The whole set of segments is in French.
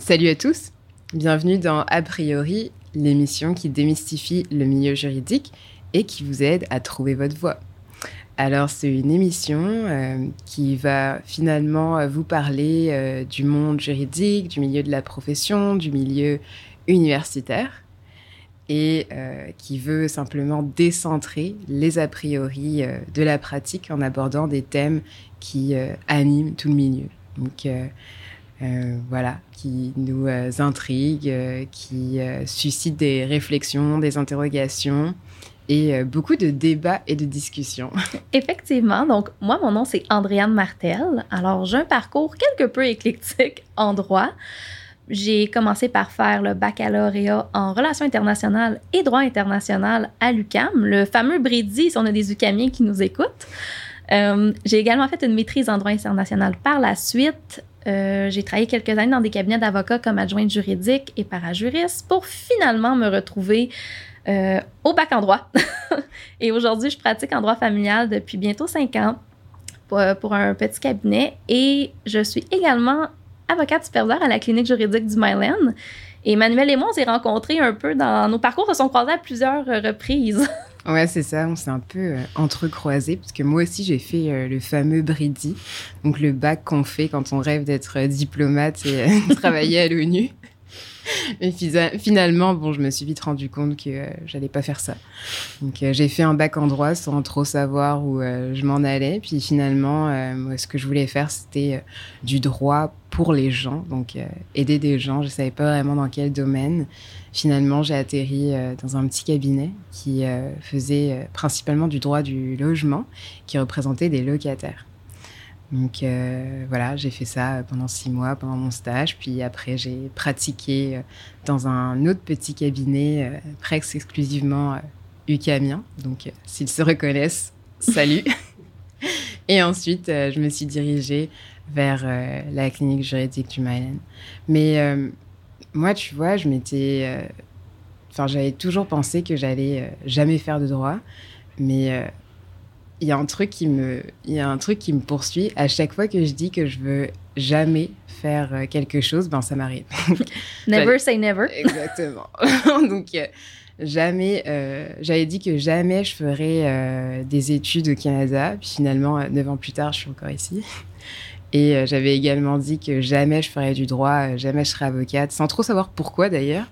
Salut à tous, bienvenue dans A priori, l'émission qui démystifie le milieu juridique et qui vous aide à trouver votre voie. Alors c'est une émission euh, qui va finalement vous parler euh, du monde juridique, du milieu de la profession, du milieu universitaire et euh, qui veut simplement décentrer les a priori de la pratique en abordant des thèmes qui animent tout le milieu. Donc voilà, qui nous intriguent, qui suscitent des réflexions, des interrogations et euh, beaucoup de débats et de discussions. Effectivement. Donc, moi, mon nom, c'est Andréane Martel. Alors, j'ai un parcours quelque peu éclectique en droit. J'ai commencé par faire le baccalauréat en relations internationales et droit international à l'UCAM, le fameux Brady, si on a des UCAMiens qui nous écoutent. Euh, j'ai également fait une maîtrise en droit international par la suite. Euh, j'ai travaillé quelques années dans des cabinets d'avocats comme adjointe juridique et parajuriste pour finalement me retrouver euh, au bac en droit. et aujourd'hui, je pratique en droit familial depuis bientôt cinq ans euh, pour, un petit cabinet et je suis également avocate superviseure à la clinique juridique du Myland. Et Manuel et moi, on s'est rencontrés un peu dans nos parcours, se sont croisés à plusieurs reprises. Ouais, c'est ça, on s'est un peu euh, entrecroisés, parce que moi aussi j'ai fait le fameux Brady, donc le bac qu'on fait quand on rêve d'être diplomate et travailler à l'ONU. Mais finalement, bon, je me suis vite rendu compte que euh, j'allais pas faire ça. Donc, euh, j'ai fait un bac en droit sans trop savoir où euh, je m'en allais. Puis finalement, ce que je voulais faire, c'était du droit pour les gens, donc aider des gens. Je savais pas vraiment dans quel domaine. Finalement, j'ai atterri dans un petit cabinet qui faisait principalement du droit du logement, qui représentait des locataires. Donc euh, voilà, j'ai fait ça pendant six mois pendant mon stage. Puis après, j'ai pratiqué euh, dans un autre petit cabinet, euh, presque exclusivement UCAMien. Donc s'ils se reconnaissent, salut. Et ensuite, je me suis dirigée vers la clinique juridique du Mylen. Mais moi, tu vois, je m'étais. Enfin, j'avais toujours pensé que j'allais jamais faire de droit. Mais il y a un truc qui me, il y a un truc qui me poursuit à chaque fois que je dis que je veux jamais faire euh, quelque chose, ben ça m'arrive. never say never. Exactement. Donc euh, jamais, euh, j'avais dit que jamais je ferais des études au Canada. Puis finalement, neuf ans plus tard, je suis encore ici. Et j'avais également dit que jamais je ferais du droit, jamais je serais avocate, sans trop savoir pourquoi d'ailleurs.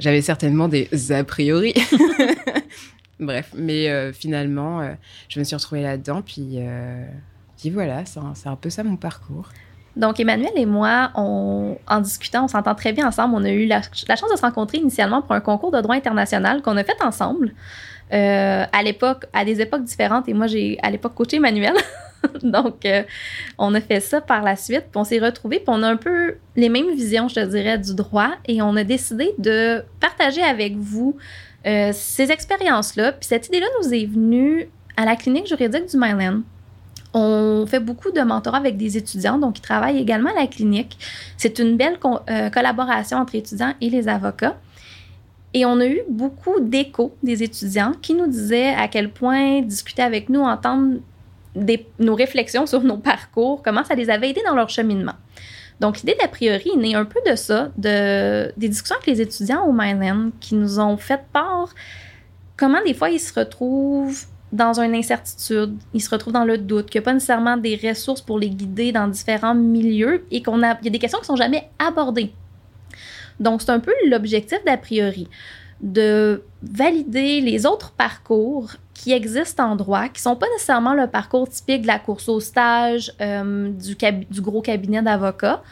J'avais certainement des a priori. Bref, mais euh, finalement, euh, je me suis retrouvée là-dedans, puis, euh, puis voilà, c'est un, peu ça mon parcours. Donc, Emmanuel et moi, en discutant, on s'entend très bien ensemble. On a eu la, chance de se rencontrer initialement pour un concours de droit international qu'on a fait ensemble à l'époque, à des époques différentes. Et moi, j'ai à l'époque coaché Emmanuel. Donc, on a fait ça par la suite. Puis on s'est retrouvés, puis on a un peu les mêmes visions, je te dirais, du droit. Et on a décidé de partager avec vous euh, ces expériences-là, puis cette idée-là nous est venue à la clinique juridique du Myland. On fait beaucoup de mentorat avec des étudiants, donc ils travaillent également à la clinique. C'est une belle euh, collaboration entre étudiants et les avocats. Et on a eu beaucoup d'échos des étudiants qui nous disaient à quel point discuter avec nous, entendre nos réflexions sur nos parcours, comment ça les avait aidés dans leur cheminement. Donc, l'idée d'a priori est née un peu de ça, de, des discussions avec les étudiants au Myland qui nous ont fait part comment des fois ils se retrouvent dans une incertitude, ils se retrouvent dans le doute, qu'il n'y a pas nécessairement des ressources pour les guider dans différents milieux et qu'on y a des questions qui sont jamais abordées. Donc, c'est un peu l'objectif d'a priori de valider les autres parcours qui existent en droit, qui sont pas nécessairement le parcours typique de la course au stage, euh, du, du, gros cabinet d'avocats.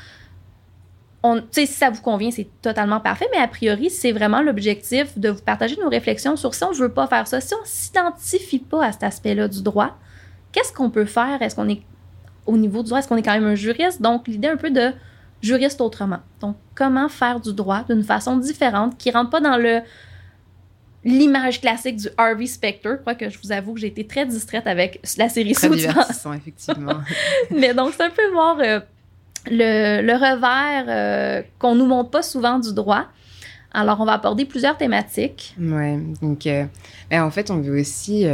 Si ça vous convient, c'est totalement parfait, mais a priori, c'est vraiment l'objectif de vous partager nos réflexions sur si on ne veut pas faire ça, si on ne s'identifie pas à cet aspect-là du droit, qu'est-ce qu'on peut faire? Est-ce qu'on est au niveau du droit, est-ce qu'on est quand même un juriste? Donc, l'idée un peu de juriste autrement. Donc, comment faire du droit d'une façon différente qui ne rentre pas dans le l'image classique du Harvey Specter. Je crois que je vous avoue que j'ai été très distraite avec la série Très divertissant, effectivement. Mais donc, c'est un peu voir euh, le, le, revers euh, qu'on nous montre pas souvent du droit. Alors, on va aborder plusieurs thématiques. Ouais, donc, euh, ben, en fait, on veut aussi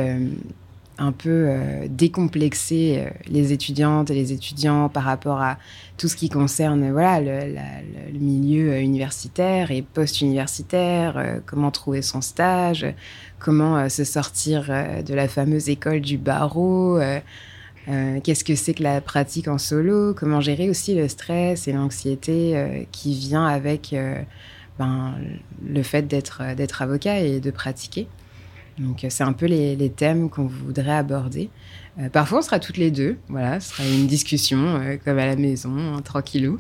un peu décomplexer les étudiantes et les étudiants par rapport à tout ce qui concerne voilà le, milieu universitaire et post-universitaire, comment trouver son stage, comment se sortir de la fameuse école du barreau. Qu'est-ce que c'est que la pratique en solo Comment gérer aussi le stress et l'anxiété qui vient avec ben, le fait d'être d'être avocat et de pratiquer. Donc, c'est un peu les, thèmes qu'on voudrait aborder. Euh, parfois, on sera toutes les deux. Voilà, ce sera une discussion euh, comme à la maison, hein, tranquillou.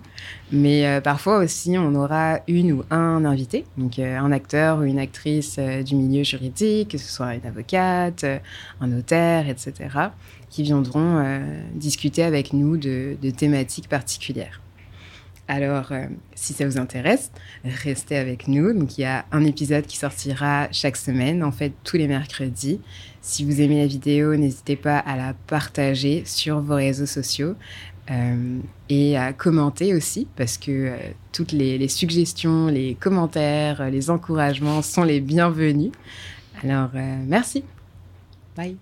Mais euh, parfois aussi, on aura une ou un invité, donc un acteur ou une actrice du milieu juridique, que ce soit une avocate, un notaire, etc., qui viendront discuter avec nous de thématiques particulières. Alors, euh, si ça vous intéresse, restez avec nous. Il y a un épisode qui sortira chaque semaine, en fait, tous les mercredis. Si vous aimez la vidéo, n'hésitez pas à la partager sur vos réseaux sociaux euh, et à commenter aussi, parce que euh, toutes les, suggestions, les commentaires, les encouragements sont les bienvenus. Alors, merci. Bye.